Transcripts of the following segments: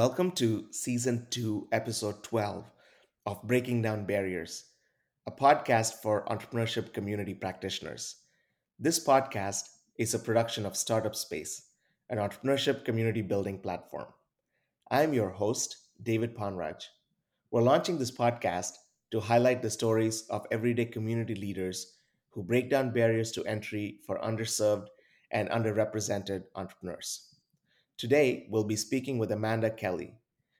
Welcome to Season 2, Episode 12 of Breaking Down Barriers, a podcast for entrepreneurship community practitioners. This podcast is a production of Startup Space, an entrepreneurship community building platform. I'm your host, David Ponraj. We're launching this podcast to highlight the stories of everyday community leaders who break down barriers to entry for underserved and underrepresented entrepreneurs. Today, we'll be speaking with Amanda Kelly,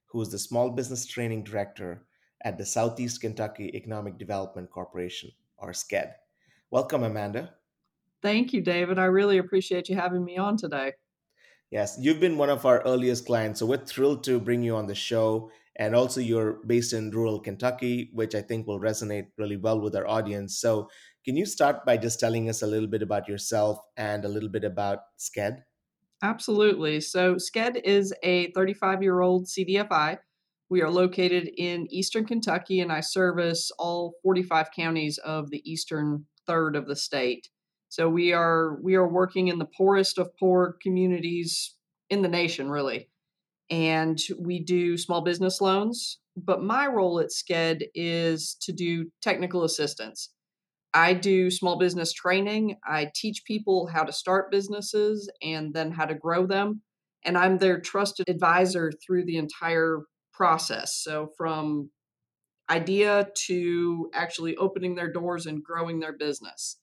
who is the Small Business Training Director at the Southeast Kentucky Economic Development Corporation, or SKED. Welcome, Amanda. Thank you, David. I really appreciate you having me on today. Yes, you've been one of our earliest clients, so we're thrilled to bring you on the show. And also, you're based in rural Kentucky, which I think will resonate really well with our audience. So, can you start by just telling us a little bit about yourself and a little bit about SKED? Absolutely. So, SKED is a 35 year old CDFI. We are located in eastern Kentucky, and I service all 45 counties of the eastern third of the state. So we are we are working in the poorest of poor communities in the nation, really. And we do small business loans. But my role at SKED is to do technical assistance. I do small business training. I teach people how to start businesses and then how to grow them. And I'm their trusted advisor through the entire process. So, from idea to actually opening their doors and growing their business.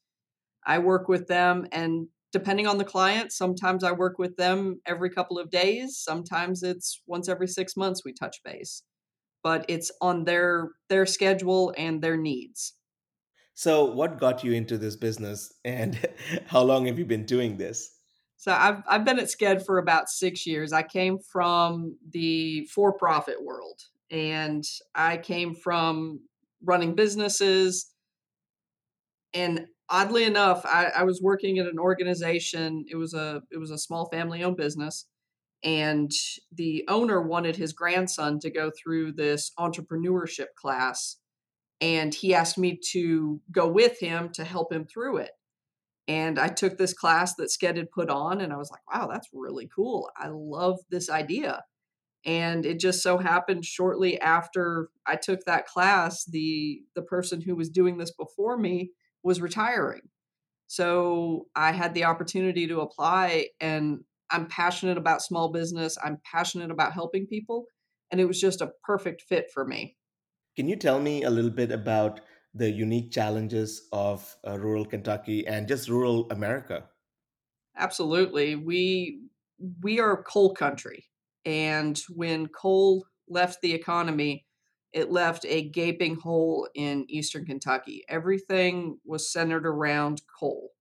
I work with them, and depending on the client, sometimes I work with them every couple of days. Sometimes it's once every six months we touch base, but it's on their their schedule and their needs. So, what got you into this business and how long have you been doing this? So, I've, I've been at SKED for about six years. I came from the for profit world and I came from running businesses. And oddly enough, I, I was working at an organization. It was a it was a small family owned business, and the owner wanted his grandson to go through this entrepreneurship class and he asked me to go with him to help him through it. And I took this class that SKED had put on, and I was like, wow, that's really cool. I love this idea. And it just so happened shortly after I took that class, the the person who was doing this before me was retiring. So I had the opportunity to apply and I'm passionate about small business. I'm passionate about helping people. And it was just a perfect fit for me. Can you tell me a little bit about the unique challenges of uh, rural Kentucky and just rural America? Absolutely. We we are coal country and when coal left the economy, it left a gaping hole in eastern Kentucky. Everything was centered around coal.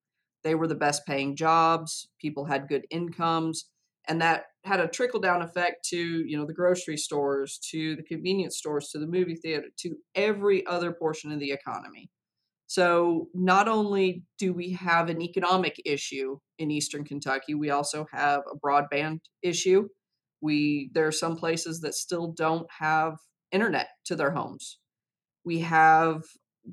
They were the best paying jobs, people had good incomes, and that had a trickle down effect to you know the grocery stores to the convenience stores to the movie theater to every other portion of the economy. So not only do we have an economic issue in eastern kentucky we also have a broadband issue. We there are some places that still don't have internet to their homes. We have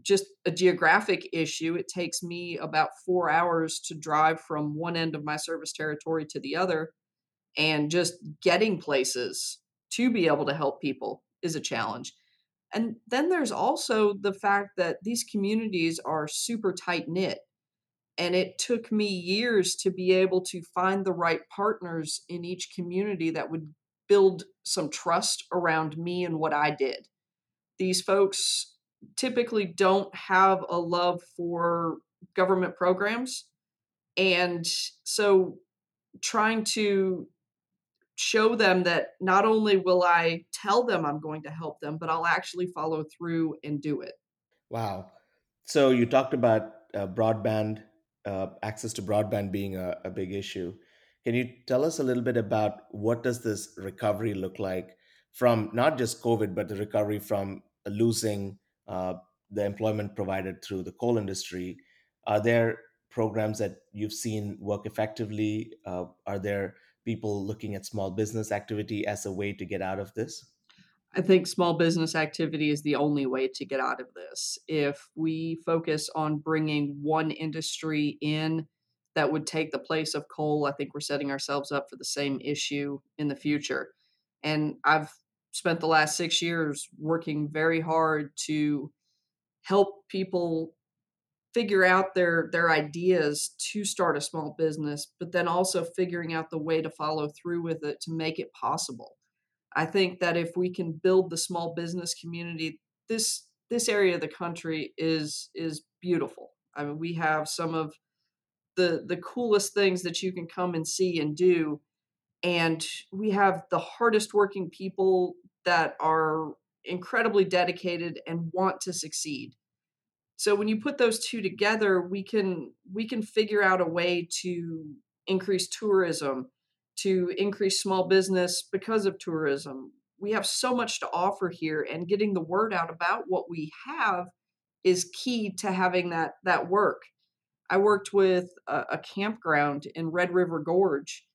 just a geographic issue. It takes me about 4 hours to drive from one end of my service territory to the other and just getting places to be able to help people is a challenge. And then there's also the fact that these communities are super tight knit. And it took me years to be able to find the right partners in each community that would build some trust around me and what I did. These folks typically don't have a love for government programs. And so trying to show them that not only will I tell them I'm going to help them, but I'll actually follow through and do it. Wow. So you talked about uh, broadband, uh, access to broadband being a, a big issue. Can you tell us a little bit about what does this recovery look like from not just COVID, but the recovery from losing uh, the employment provided through the coal industry? Are there programs that you've seen work effectively? Uh, are there people looking at small business activity as a way to get out of this? I think small business activity is the only way to get out of this. If we focus on bringing one industry in that would take the place of coal, I think we're setting ourselves up for the same issue in the future. And I've spent the last six years working very hard to help people figure out their their ideas to start a small business, but then also figuring out the way to follow through with it to make it possible. I think that if we can build the small business community, this this area of the country is is beautiful. I mean, we have some of the the coolest things that you can come and see and do, and we have the hardest working people that are incredibly dedicated and want to succeed. So when you put those two together, we can we can figure out a way to increase tourism, to increase small business because of tourism. We have so much to offer here and getting the word out about what we have is key to having that that work. I worked with a, a campground in Red River Gorge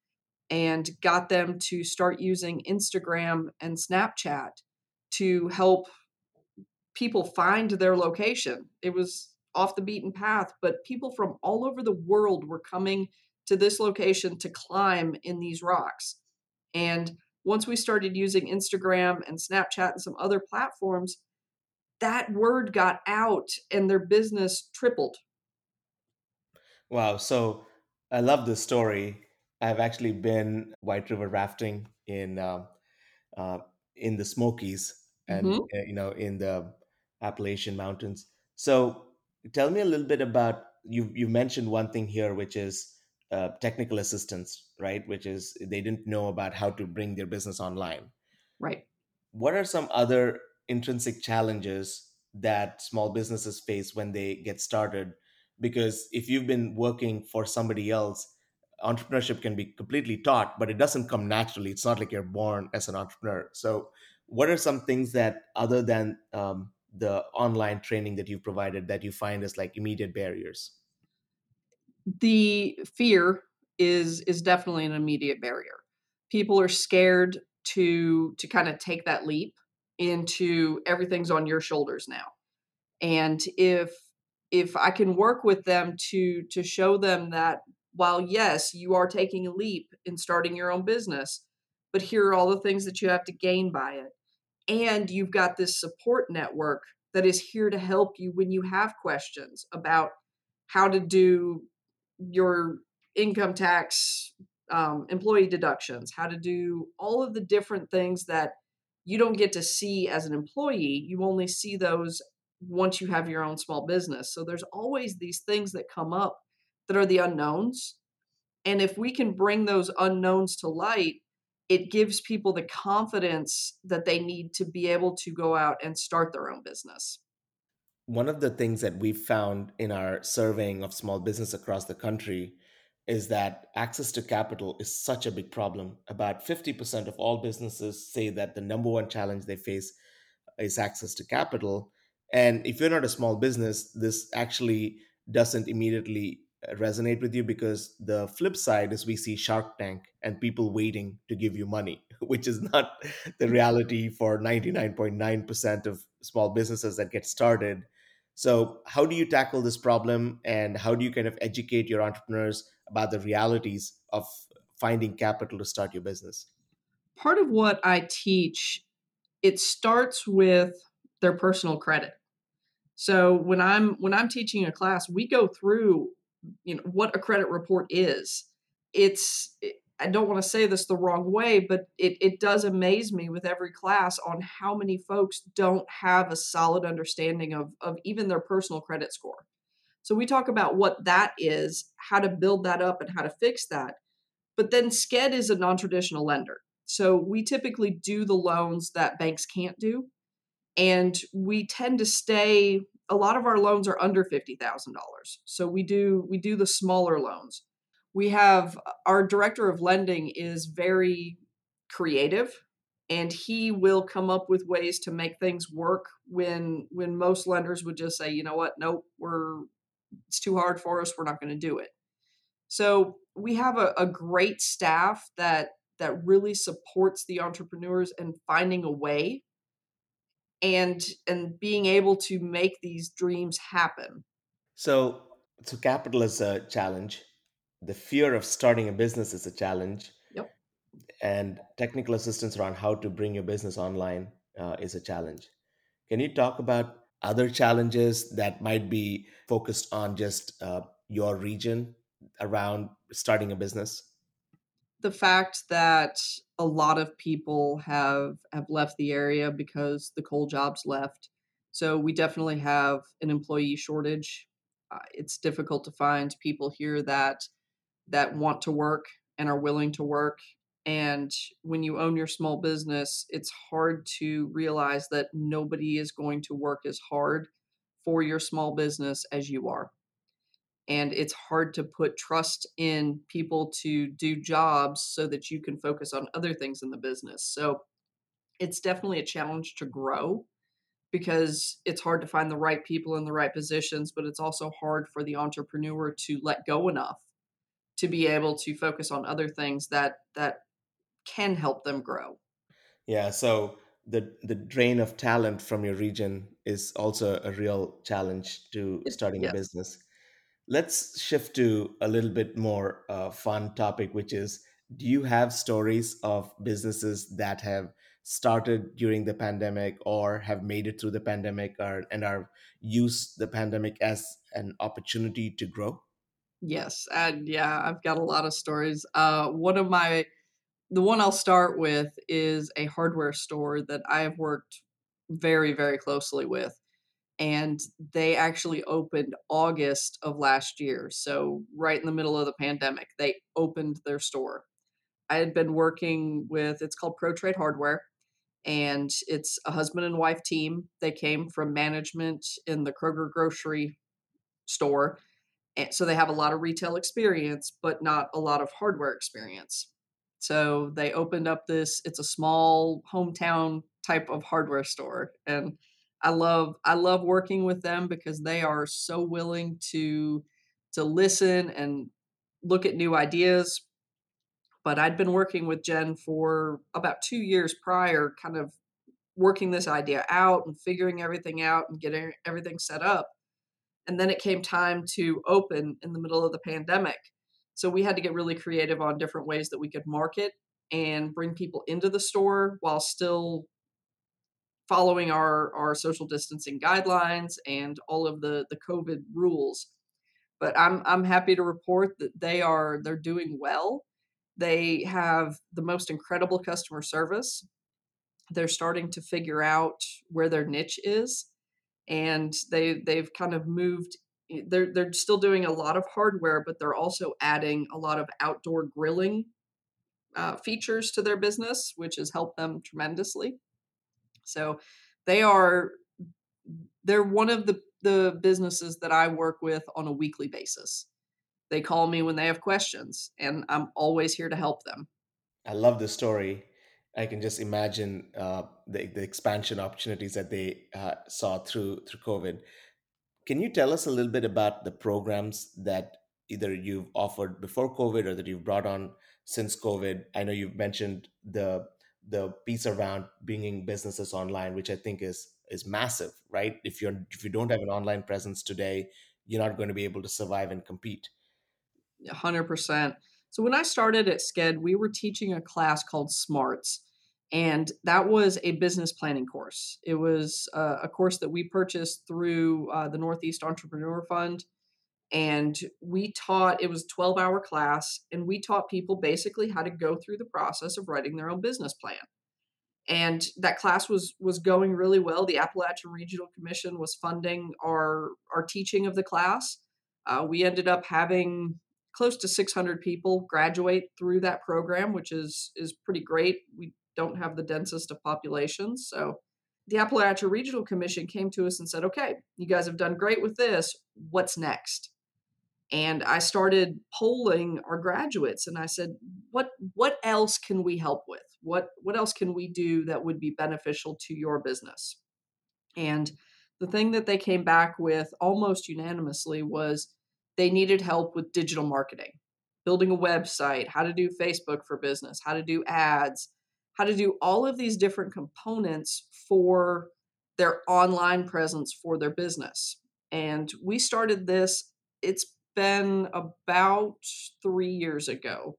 and got them to start using Instagram and Snapchat to help people find their location. It was off the beaten path, but people from all over the world were coming to this location to climb in these rocks. And once we started using Instagram and Snapchat and some other platforms, that word got out and their business tripled. Wow. So I love this story. I've actually been white river rafting in uh, uh, in the Smokies and hmm uh, you know in the Appalachian Mountains. So tell me a little bit about you. You mentioned one thing here, which is uh, technical assistance, right? Which is they didn't know about how to bring their business online. Right. What are some other intrinsic challenges that small businesses face when they get started? Because if you've been working for somebody else, entrepreneurship can be completely taught, but it doesn't come naturally. It's not like you're born as an entrepreneur. So, what are some things that, other than um, the online training that you've provided, that you find as like immediate barriers? The fear is is definitely an immediate barrier. People are scared to to kind of take that leap into everything's on your shoulders now. And if if I can work with them to to show them that while yes, you are taking a leap in starting your own business, but here are all the things that you have to gain by it. And you've got this support network that is here to help you when you have questions about how to do your income tax, um, employee deductions, how to do all of the different things that you don't get to see as an employee. You only see those once you have your own small business. So there's always these things that come up that are the unknowns. And if we can bring those unknowns to light, it gives people the confidence that they need to be able to go out and start their own business. one of the things that we've found in our surveying of small business across the country is that access to capital is such a big problem. About 50% of all businesses say that the number one challenge they face is access to capital. And if you're not a small business, this actually doesn't immediately resonate with you because the flip side is we see Shark Tank and people waiting to give you money, which is not the reality for 99.9% of small businesses that get started. So, how do you tackle this problem and how do you kind of educate your entrepreneurs about the realities of finding capital to start your business? Part of what I teach, it starts with their personal credit. So when I'm when I'm teaching a class, we go through you know what a credit report is. It's eh, I don't want to say this the wrong way, but it, it does amaze me with every class on how many folks don't have a solid understanding of, of even their personal credit score. So we talk about what that is, how to build that up, and how to fix that. But then SKED is a non traditional lender. So we typically do the loans that banks can't do and we tend to stay a lot of our loans are under $50,000. So we do we do the smaller loans. We have our director of lending is very creative and he will come up with ways to make things work when when most lenders would just say, "You know what? Nope, we're it's too hard for us. We're not going to do it." So we have a, a great staff that that really supports the entrepreneurs and finding a way and and being able to make these dreams happen. So, so capital is a challenge. The fear of starting a business is a challenge. Yep. and technical assistance around how to bring your business online uh, is a challenge. Can you talk about other challenges that might be focused on just uh, your region around starting a business? The fact that a lot of people have have left the area because the coal jobs left. So we definitely have an employee shortage. Uh, it's difficult to find people here that that want to work and are willing to work. And when you own your small business, it's hard to realize that nobody is going to work as hard for your small business as you are and it's hard to put trust in people to do jobs so that you can focus on other things in the business. So it's definitely a challenge to grow because it's hard to find the right people in the right positions, but it's also hard for the entrepreneur to let go enough to be able to focus on other things that that can help them grow. Yeah, so the the drain of talent from your region is also a real challenge to starting a business. Let's shift to a little bit more uh, fun topic, which is do you have stories of businesses that have started during the pandemic or have made it through the pandemic or, and are used the pandemic as an opportunity to grow? Yes, and yeah, I've got a lot of stories. Uh, one of my the one I'll start with is a hardware store that I have worked very, very closely with. And they actually opened August of last year. So, right in the middle of the pandemic, they opened their store. I had been working with, it's called Pro Trade Hardware, and it's a husband and wife team. They came from management in the Kroger grocery store. And so they have a lot of retail experience, but not a lot of hardware experience. So they opened up this it's a small hometown type of hardware store and I love I love working with them because they are so willing to to listen and look at new ideas. But I'd been working with Jen for about 2 years prior kind of working this idea out and figuring everything out and getting everything set up. And then it came time to open in the middle of the pandemic. So we had to get really creative on different ways that we could market and bring people into the store while still following our, our social distancing guidelines and all of the, the COVID rules. But I'm I'm happy to report that they are they're doing well. They have the most incredible customer service. They're starting to figure out where their niche is and they they've kind of moved eh, they're they're still doing a lot of hardware but they're also adding a lot of outdoor grilling uh, features to their business which has helped them tremendously so they are they're one of the the businesses that i work with on a weekly basis they call me when they have questions and i'm always here to help them I love the story. I can just imagine uh, the, the expansion opportunities that they uh, saw through through COVID. Can you tell us a little bit about the programs that either you've offered before COVID or that you've brought on since COVID? I know you've mentioned the the piece around bringing businesses online, which I think is is massive, right? If you're if you don't have an online presence today, you're not going to be able to survive and compete. 100%. So when I started at SKED, we were teaching a class called SMARTS, and that was a business planning course. It was uh, a course that we purchased through uh, the Northeast Entrepreneur Fund, and we taught it was a 12 hour class, and we taught people basically how to go through the process of writing their own business plan. And that class was was going really well. The Appalachian Regional Commission was funding our our teaching of the class. Uh, we ended up having close to 600 people graduate through that program, which is is pretty great. We don't have the densest of populations, so the Appalachia Regional Commission came to us and said, "Okay, you guys have done great with this. What's next?" And I started polling our graduates, and I said, "What what else can we help with? What what else can we do that would be beneficial to your business?" And the thing that they came back with almost unanimously was they needed help with digital marketing, building a website, how to do Facebook for business, how to do ads, how to do all of these different components for their online presence for their business. And we started this, it's been about three years ago.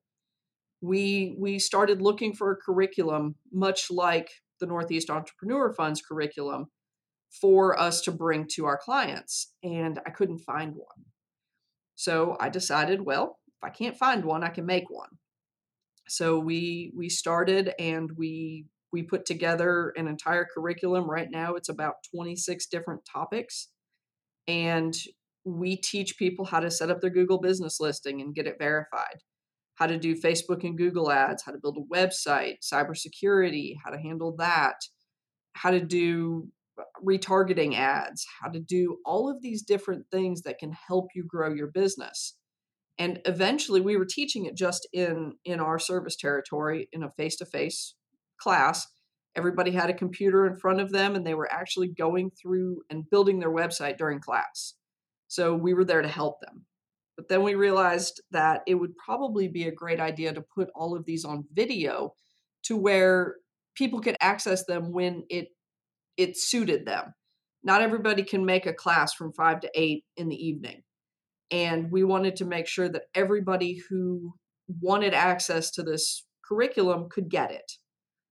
we we started looking for a curriculum much like the Northeast Entrepreneur Fund's curriculum for us to bring to our clients and I couldn't find one. So I decided, well, if I can't find one, I can make one. So we we started and we we put together an entire curriculum. Right now it's about 26 different topics and we teach people how to set up their Google business listing and get it verified how to do Facebook and Google ads, how to build a website, cybersecurity, how to handle that, how to do uh, retargeting ads, how to do all of these different things that can help you grow your business. And eventually we were teaching it just in in our service territory in a face-to-face class. Everybody had a computer in front of them and they were actually going through and building their website during class. So we were there to help them. But then we realized that it would probably be a great idea to put all of these on video to where people could access them when it it suited them. Not everybody can make a class from 5 to 8 in the evening. And we wanted to make sure that everybody who wanted access to this curriculum could get it.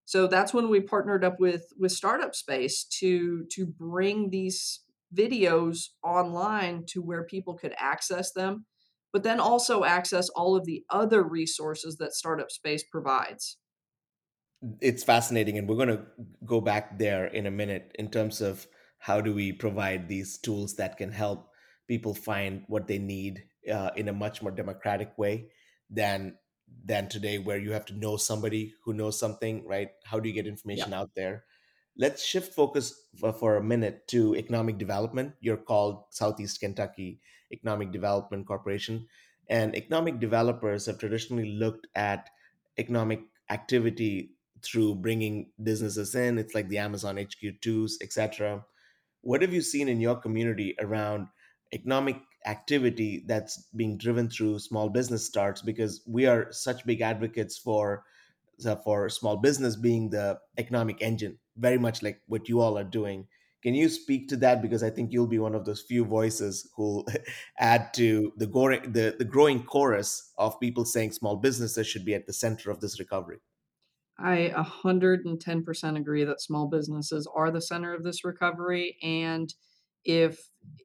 So that's when we partnered up with with Startup Space to to bring these videos online to where people could access them but then also access all of the other resources that Startup Space provides. It's fascinating, and we're going to go back there in a minute in terms of how do we provide these tools that can help people find what they need uh, in a much more democratic way than than today where you have to know somebody who knows something right how do you get information yeah. out there let's shift focus for, for, a minute to economic development you're called southeast kentucky Economic Development Corporation. And economic developers have traditionally looked at economic activity through bringing businesses in. It's like the Amazon HQ2s, etc. What have you seen in your community around economic activity that's being driven through small business starts? Because we are such big advocates for for small business being the economic engine, very much like what you all are doing. Can you speak to that? Because I think you'll be one of those few voices who'll add to the, growing, the, the growing chorus of people saying small businesses should be at the center of this recovery. I 110% agree that small businesses are the center of this recovery. And if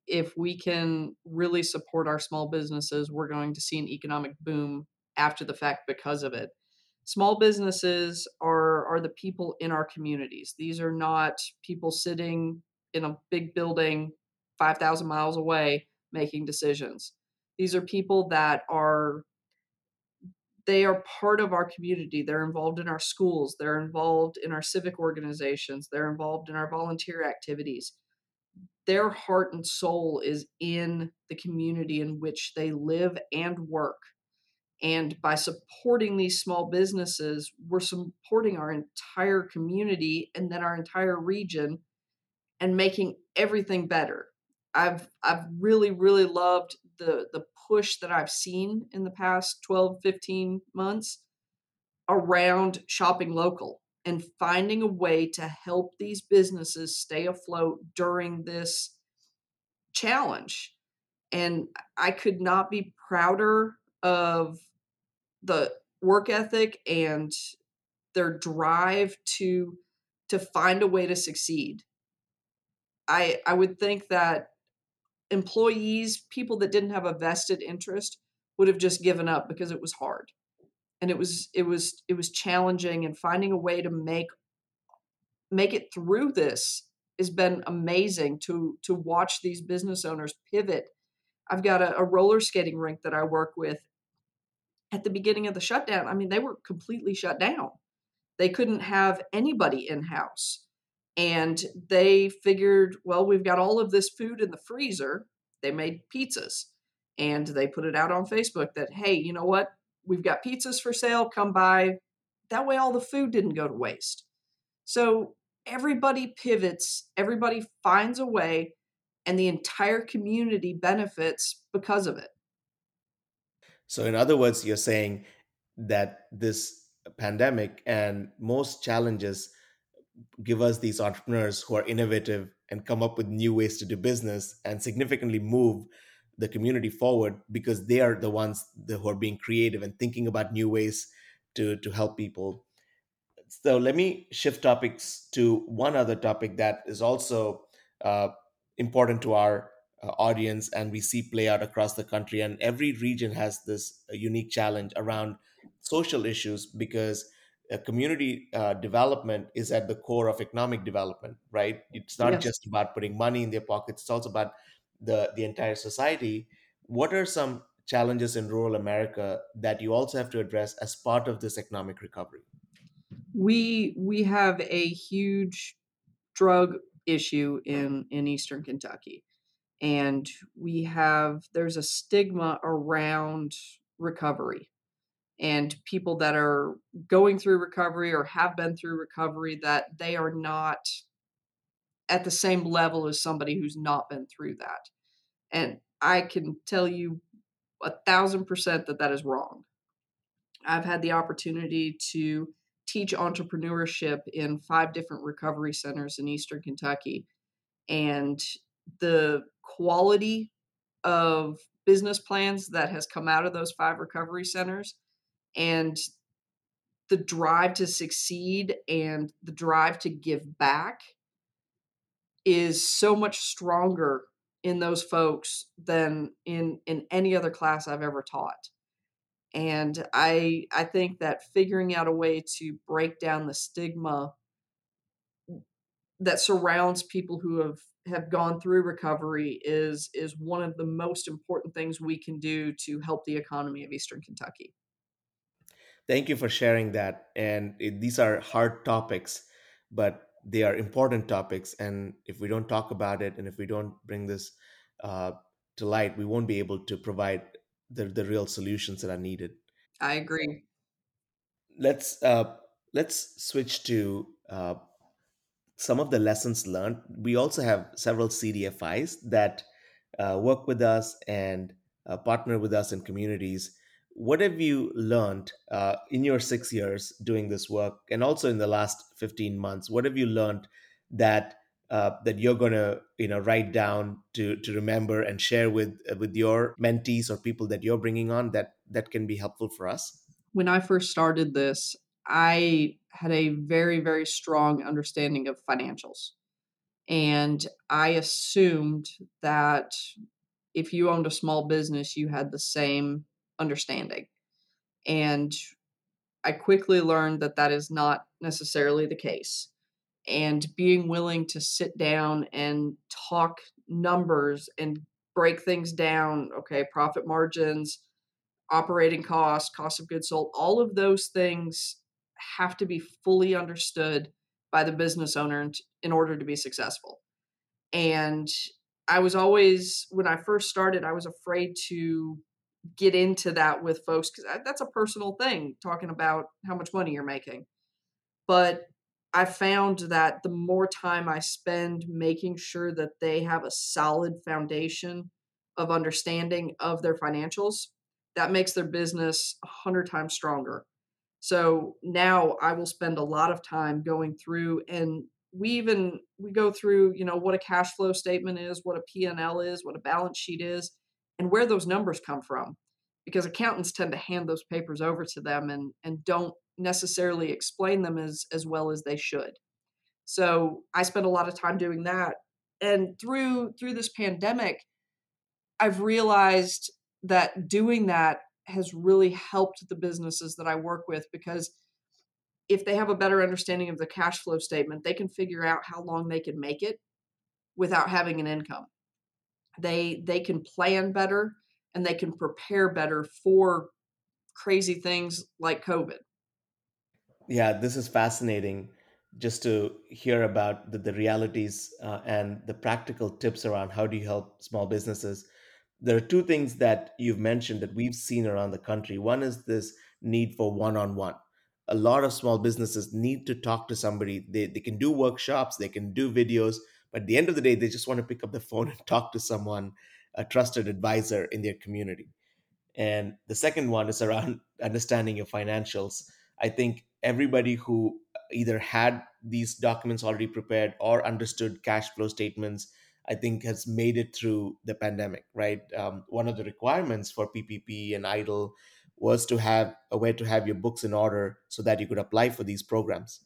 if we can really support our small businesses, we're going to see an economic boom after the fact because of it small businesses are are the people in our communities. These are not people sitting in a big building 5000 miles away making decisions. These are people that are they are part of our community. They're involved in our schools. They're involved in our civic organizations. They're involved in our volunteer activities. Their heart and soul is in the community in which they live and work and by supporting these small businesses, we're supporting our entire community and then our entire region and making everything better. I've I've really really loved the the push that I've seen in the past 12 15 months around shopping local and finding a way to help these businesses stay afloat during this challenge. And I could not be prouder of the work ethic and their drive to to find a way to succeed. I I would think that employees, people that didn't have a vested interest, would have just given up because it was hard. And it was it was it was challenging and finding a way to make make it through this has been amazing to to watch these business owners pivot. I've got a, a roller skating rink that I work with at the beginning of the shutdown, I mean, they were completely shut down. They couldn't have anybody in house. And they figured, well, we've got all of this food in the freezer. They made pizzas and they put it out on Facebook that, hey, you know what? We've got pizzas for sale. Come by. That way, all the food didn't go to waste. So everybody pivots, everybody finds a way, and the entire community benefits because of it. So, in other words, you're saying that this pandemic and most challenges give us these entrepreneurs who are innovative and come up with new ways to do business and significantly move the community forward because they are the ones who are being creative and thinking about new ways to to help people. So let me shift topics to one other topic that is also uh, important to our uh, audience and we see play out across the country. And every region has this uh, unique challenge around social issues because uh, community uh, development is at the core of economic development, right? It's not Yes. just about putting money in their pockets, it's also about the, the entire society. What are some challenges in rural America that you also have to address as part of this economic recovery? We we have a huge drug issue in in Eastern Kentucky, and we have there's a stigma around recovery and people that are going through recovery or have been through recovery that they are not at the same level as somebody who's not been through that. And I can tell you a thousand percent that that is wrong. I've had the opportunity to teach entrepreneurship in five different recovery centers in Eastern Kentucky. And the quality of business plans that has come out of those five recovery centers and the drive to succeed and the drive to give back is so much stronger in those folks than in in any other class I've ever taught. And I I think that figuring out a way to break down the stigma that surrounds people who have have gone through recovery is is one of the most important things we can do to help the economy of Eastern Kentucky. Thank you for sharing that. And it, these are hard topics, but they are important topics. And if we don't talk about it and if we don't bring this uh, to light, we won't be able to provide the, the real solutions that are needed. I agree. Let's uh, let's switch to uh, some of the lessons learned. We also have several CDFIs that uh, work with us and uh, partner with us in communities. What have you learned uh, in your six years doing this work, and also in the last fifteen months? What have you learned that uh, that you're going to you know write down to to remember and share with with your mentees or people that you're bringing on that that can be helpful for us? When I first started this, I had a very, very strong understanding of financials. And I assumed that if you owned a small business, you had the same understanding. And I quickly learned that that is not necessarily the case. And being willing to sit down and talk numbers and break things down, okay, profit margins, operating costs, cost of goods sold, all of those things have to be fully understood by the business owner in order to be successful. And I was always, when I first started, I was afraid to get into that with folks because that's a personal thing, talking about how much money you're making. But I found that the more time I spend making sure that they have a solid foundation of understanding of their financials, that makes their business a hundred times stronger. So now I will spend a lot of time going through and we even we go through, you know, what a cash flow statement is, what a P&L is, what a balance sheet is, and where those numbers come from. Because accountants tend to hand those papers over to them and and don't necessarily explain them as as well as they should. So I spend a lot of time doing that. And through through this pandemic, I've realized that doing that has really helped the businesses that I work with because if they have a better understanding of the cash flow statement, they can figure out how long they can make it without having an income. They they can plan better and they can prepare better for crazy things like COVID. Yeah, this is fascinating just to hear about the, the realities uh, and the practical tips around how do you help small businesses. There are two things that you've mentioned that we've seen around the country. One is this need for one on one. A lot of small businesses need to talk to somebody. They, they can do workshops, they can do videos, but at the end of the day, they just want to pick up the phone and talk to someone, a trusted advisor in their community. And the second one is around understanding your financials. I think everybody who uh, either had these documents already prepared or understood cash flow statements, I think has made it through the pandemic, right? Um, one of the requirements for PPP and EIDL was to have a way to have your books in order so that you could apply for these programs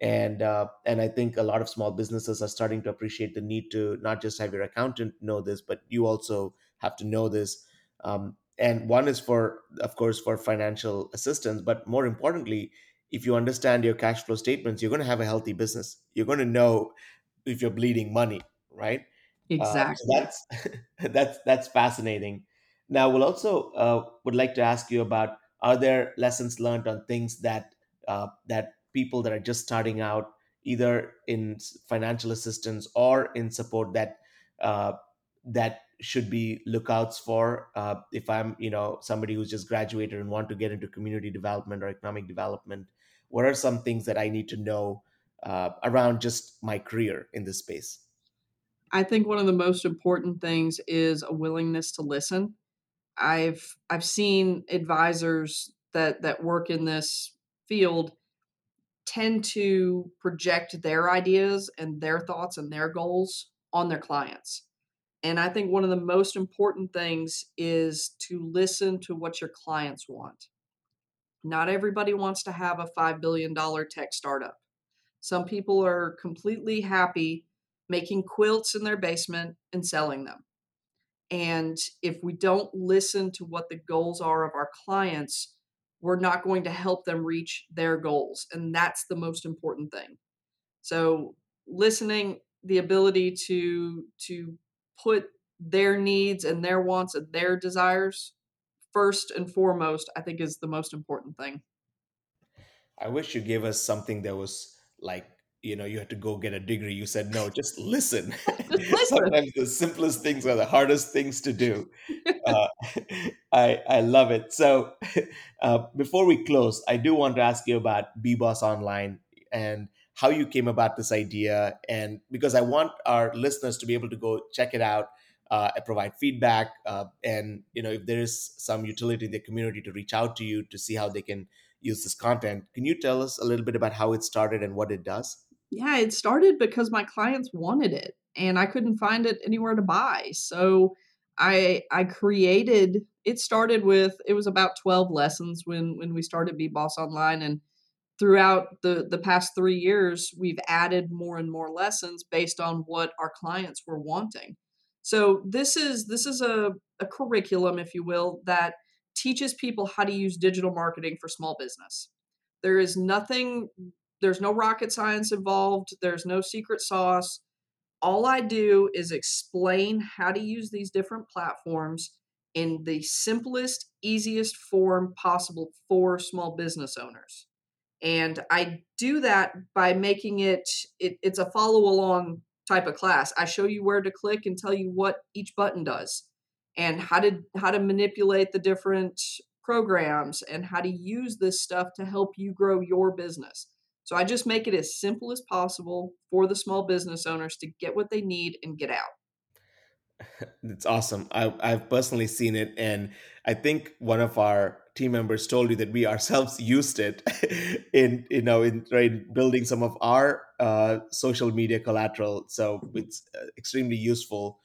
and uh, and I think a lot of small businesses are starting to appreciate the need to not just have your accountant know this, but you also have to know this. Um, and one is for, of course, for financial assistance, but more importantly, if you understand your cash flow statements, you're going to have a healthy business. You're going to know if you're bleeding money, right? Uh, so Exactly. that's that's that's fascinating. Now, we'll also uh, would like to ask you about: Are there lessons learned on things that uh, that people that are just starting out, either in financial assistance or in support, that uh, that should be lookouts for? Uh, if I'm, you know, somebody who's just graduated and want to get into community development or economic development, what are some things that I need to know uh, around just my career in this space? I think one of the most important things is a willingness to listen. I've I've seen advisors that that work in this field tend to project their ideas and their thoughts and their goals on their clients. And I think one of the most important things is to listen to what your clients want. Not everybody wants to have a $5 billion tech startup. Some people are completely happy making quilts in their basement and selling them. And if we don't listen to what the goals are of our clients, we're not going to help them reach their goals. And that's the most important thing. So listening, the ability to to put their needs and their wants and their desires first and foremost, I think is the most important thing. I wish you gave us something that was like, you know, you had to go get a degree. You said, no, just listen. Listen. Sometimes the simplest things are the hardest things to do. Uh, I, I love it. So, uh, before we close, I do want to ask you about BBoss Online and how you came about this idea. And because I want our listeners to be able to go check it out uh, and provide feedback. Uh, and, you know, if there is some utility in the community to reach out to you to see how they can use this content. Can you tell us a little bit about how it started and what it does? Yeah, it started because my clients wanted it and I couldn't find it anywhere to buy. So I I created it started with it was about 12 lessons when when we started Be Boss Online and throughout the the past 3 years we've added more and more lessons based on what our clients were wanting. So this is this is a a curriculum if you will that teaches people how to use digital marketing for small business. There is nothing there's no rocket science involved, there's no secret sauce. All I do is explain how to use these different platforms in the simplest, easiest form possible for small business owners. And I do that by making it, it it's a follow along type of class. I show you where to click and tell you what each button does and how to how to manipulate the different programs and how to use this stuff to help you grow your business. So I just make it as simple as possible for the small business owners to get what they need and get out. It's awesome. I, I've personally seen it, and I think one of our team members told you that we ourselves used it in you know in, in building some of our uh, social media collateral. So it's uh, extremely useful.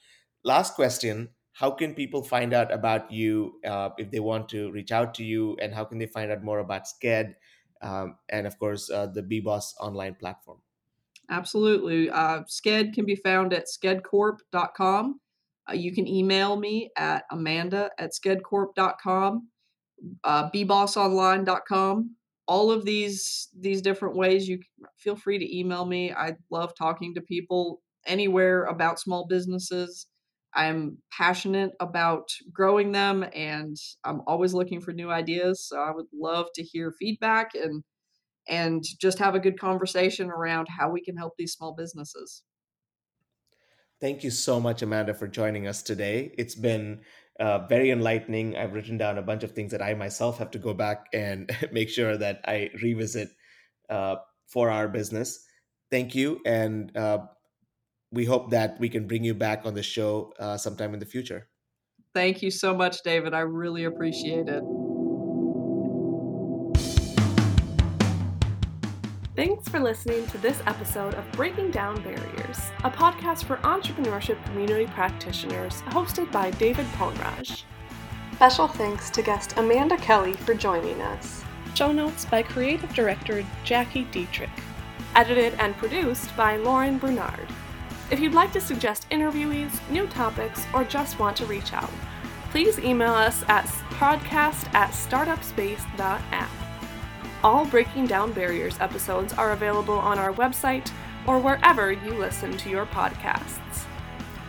Last question: How can people find out about you uh, if they want to reach out to you, and how can they find out more about SKED um, and of course uh, the BBoss online platform? Absolutely. Uh, can be found at skedcorp.com. Uh, you can email me at amanda at skedcorp.com, uh, bbossonline.com. All of these these different ways, you feel free to email me. I love talking to people anywhere about small businesses. I'm passionate about growing them and I'm always looking for new ideas. So I would love to hear feedback and and just have a good conversation around how we can help these small businesses. Thank you so much, Amanda, for joining us today. It's been uh, very enlightening. I've written down a bunch of things that I myself have to go back and make sure that I revisit uh, for our business. Thank you. And uh, we hope that we can bring you back on the show uh, sometime in the future. Thank you so much, David. I really appreciate it. Thanks for listening to this episode of Breaking Down Barriers, a podcast for entrepreneurship community practitioners hosted by David Ponraj. Special thanks to guest Amanda Kelly for joining us. Show notes by creative director Jackie Dietrich. Edited and produced by Lauren Bernard. If you'd like to suggest interviewees, new topics, or just want to reach out, please email us at podcast at startupspace.app. All Breaking Down Barriers episodes are available on our website or wherever you listen to your podcasts.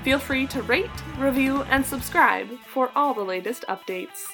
Feel free to rate, review, and subscribe for all the latest updates.